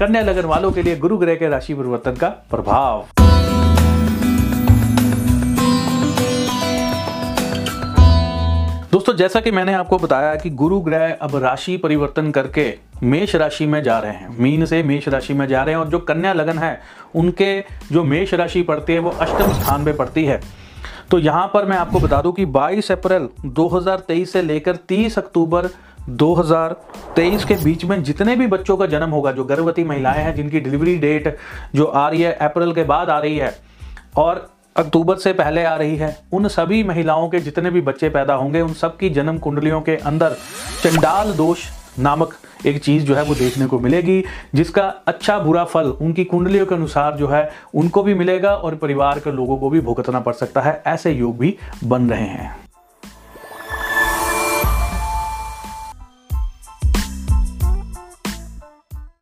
कन्या लगन वालों के लिए गुरु ग्रह के राशि परिवर्तन का प्रभाव। दोस्तों, जैसा कि मैंने आपको बताया कि गुरु ग्रह अब राशि परिवर्तन करके मेष राशि में जा रहे हैं। मीन से मेष राशि में जा रहे हैं और जो कन्या लगन है, उनके जो मेष राशि पड़ती है, वो अष्टम स्थान पे पड़ती है। तो यहाँ पर मैं आपको बता दूँ कि 22 अप्रैल 2023 से लेकर 30 अक्टूबर 2023 के बीच में जितने भी बच्चों का जन्म होगा, जो गर्भवती महिलाएँ हैं, जिनकी डिलीवरी डेट जो आ रही है, अप्रैल के बाद आ रही है और अक्टूबर से पहले आ रही है, उन सभी महिलाओं के जितने भी बच्चे पैदा होंगे, उन सब की जन्म कुंडलियों के अंदर चंडाल दोष नामक एक चीज़ जो है वो देखने को मिलेगी, जिसका अच्छा बुरा फल उनकी कुंडलियों के अनुसार जो है, उनको भी मिलेगा और परिवार के लोगों को भी भुगतना पड़ सकता है, ऐसे योग भी बन रहे हैं।